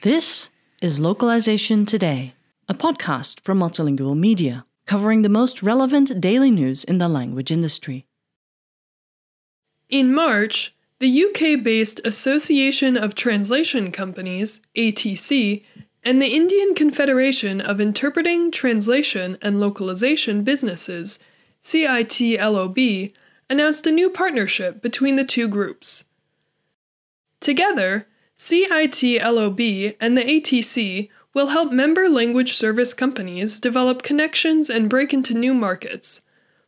This is Localization Today, a podcast from Multilingual Media, covering the most relevant daily news in the language industry. In March, the UK based Association of Translation Companies, ATC, and the Indian Confederation of Interpreting, Translation, and Localization Businesses, CITLOB, announced a new partnership between the two groups. Together, CITLOB and the ATC will help member language service companies develop connections and break into new markets.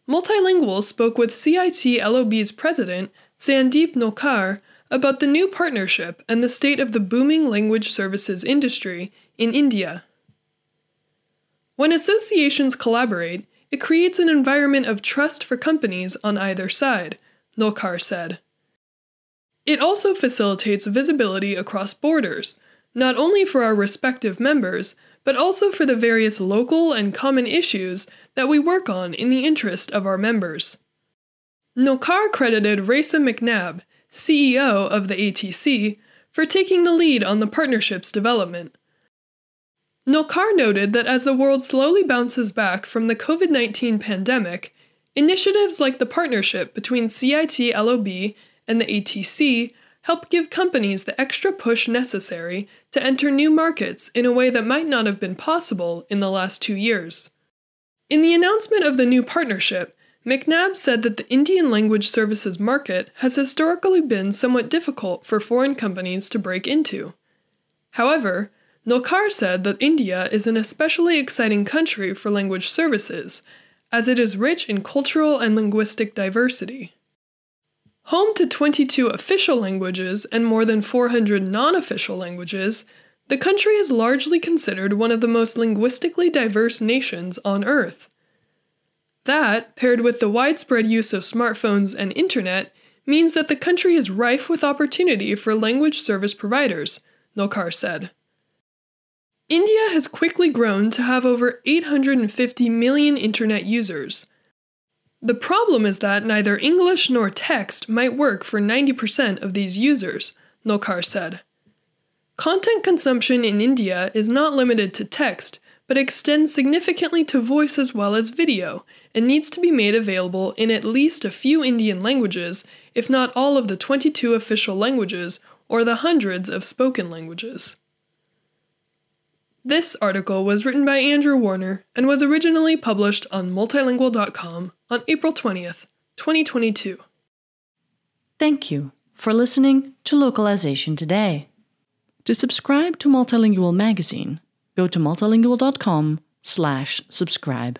Multilingual spoke with CITLOB's president, Sandeep Nulkar, about the new partnership and the state of the booming language services industry in India. When associations collaborate, it creates an environment of trust for companies on either side, Nulkar said. It also facilitates visibility across borders, not only for our respective members, but also for the various local and common issues that we work on in the interest of our members. Nulkar credited Raisa McNab, CEO of the ATC, for taking the lead on the partnership's development. Nulkar noted that as the world slowly bounces back from the COVID 19 pandemic, initiatives like the partnership between CIT LOB and the ATC help give companies the extra push necessary to enter new markets in a way that might not have been possible in the last two years. In the announcement of the new partnership, McNab said that the Indian language services market has historically been somewhat difficult for foreign companies to break into. However, Nulkar said that India is an especially exciting country for language services, as it is rich in cultural and linguistic diversity. Home to 22 official languages and more than 400 non official languages, the country is largely considered one of the most linguistically diverse nations on Earth. That, paired with the widespread use of smartphones and internet, means that the country is rife with opportunity for language service providers, Nulkar said. India has quickly grown to have over 850 million internet users. The problem is that neither English nor text might work for 90% of these users, Nulkar said. Content consumption in India is not limited to text, but extends significantly to voice as well as video, and needs to be made available in at least a few Indian languages, if not all of the 22 official languages or the hundreds of spoken languages. This article was written by Andrew Warner and was originally published on multilingual.com on April 20th, 2022. Thank you for listening to Localization Today. To subscribe to Multilingual magazine, go to multilingual.com/subscribe.